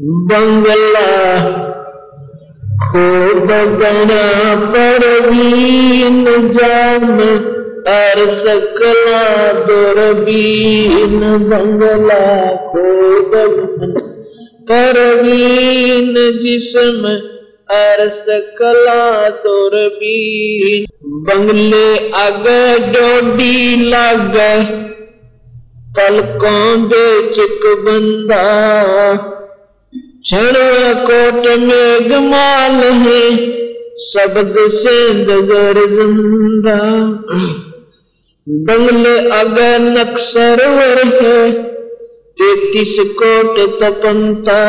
बंगला खो बगना परवीन जाम अर सकला दुरबीन बंगला खो बगना परवीन जिसम अर सकला दुरबीन बंगले अग डोडी लग, पलकों बेचिक बंदा क्षण कोट में गमाल है शब्द से दगर ज़िंदा। बंगले अगर नक्सरवर है, तैतीस कोट तपंता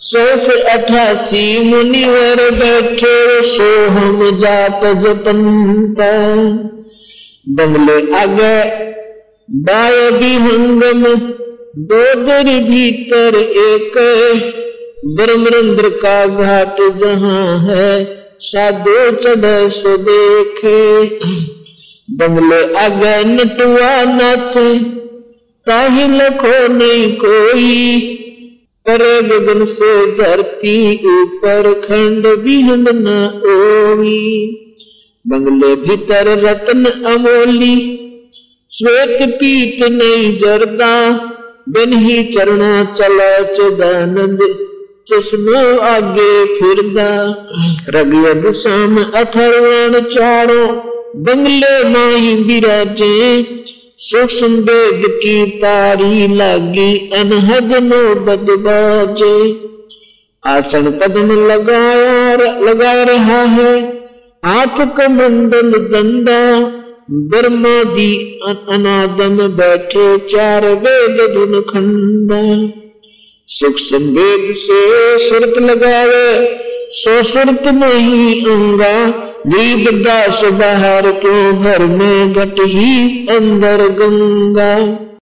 सौ से अठासी मुनिवर बैठे, सो हम जात जपंता बंगले आगे बाय भी हंगम, दो भीतर एक ब्रह्मरंद्र का घाट जहाँ है, साधो चढ़ सो देखे बंगले आगे नटुआ नाचे ताहि लखो नहीं कोई। करे गगन से धरती ऊपर खंड बिहन न ओवी बंगले भीतर रत्न अमोली, श्वेत पीत नहीं जरदा। बिन ही चरणा चला चदानंद चश्मो आगे फिरदा रगयद शाम अथर्वण चारो बंगले माही बिराजे सूक्ष्म वेद की तारी लागी अनहद नो बदबाजे। आसन पद्म लगाया लगा रहा है हाथ कमंडल दंदा ब्रह्मादि अनादम बैठे चार वेद धुन खंडा। सूक्ष्म संवेद से सुरत लगावे सो सुरत नहीं अंगा गरीब दास बाहर के घर में घट ही अंदर गंगा।